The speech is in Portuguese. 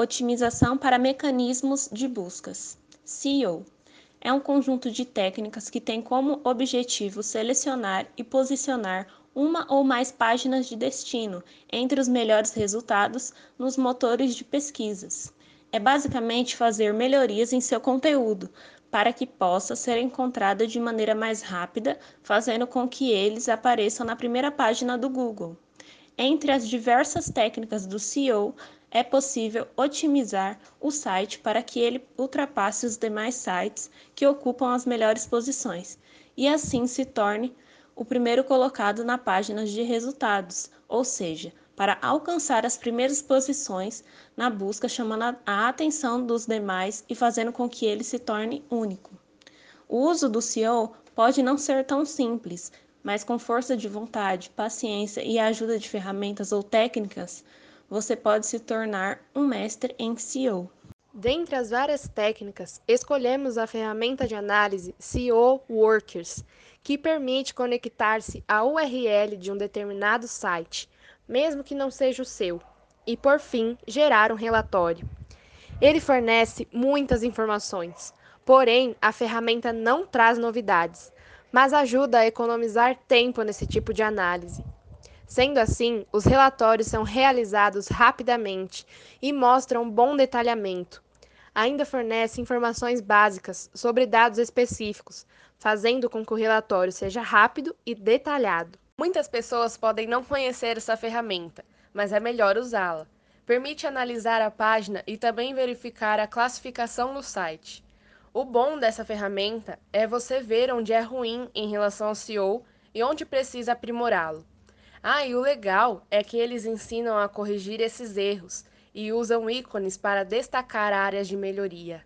Otimização para mecanismos de buscas. SEO é um conjunto de técnicas que tem como objetivo selecionar e posicionar uma ou mais páginas de destino entre os melhores resultados nos motores de pesquisas. É basicamente fazer melhorias em seu conteúdo para que possa ser encontrada de maneira mais rápida, fazendo com que eles apareçam na primeira página do Google. Entre as diversas técnicas do SEO, é possível otimizar o site para que ele ultrapasse os demais sites que ocupam as melhores posições e assim se torne o primeiro colocado na página de resultados, ou seja, para alcançar as primeiras posições na busca, chamando a atenção dos demais e fazendo com que ele se torne único. O uso do SEO pode não ser tão simples, mas com força de vontade, paciência e a ajuda de ferramentas ou técnicas, você pode se tornar um mestre em SEO. Dentre as várias técnicas, escolhemos a ferramenta de análise SEO Workers, que permite conectar-se à URL de um determinado site, mesmo que não seja o seu, e por fim, gerar um relatório. Ele fornece muitas informações, porém, a ferramenta não traz novidades, mas ajuda a economizar tempo nesse tipo de análise. Sendo assim, os relatórios são realizados rapidamente e mostram bom detalhamento. Ainda fornece informações básicas sobre dados específicos, fazendo com que o relatório seja rápido e detalhado. Muitas pessoas podem não conhecer essa ferramenta, mas é melhor usá-la. Permite analisar a página e também verificar a classificação no site. O bom dessa ferramenta é você ver onde é ruim em relação ao SEO e onde precisa aprimorá-lo. Ah, e o legal é que eles ensinam a corrigir esses erros e usam ícones para destacar áreas de melhoria.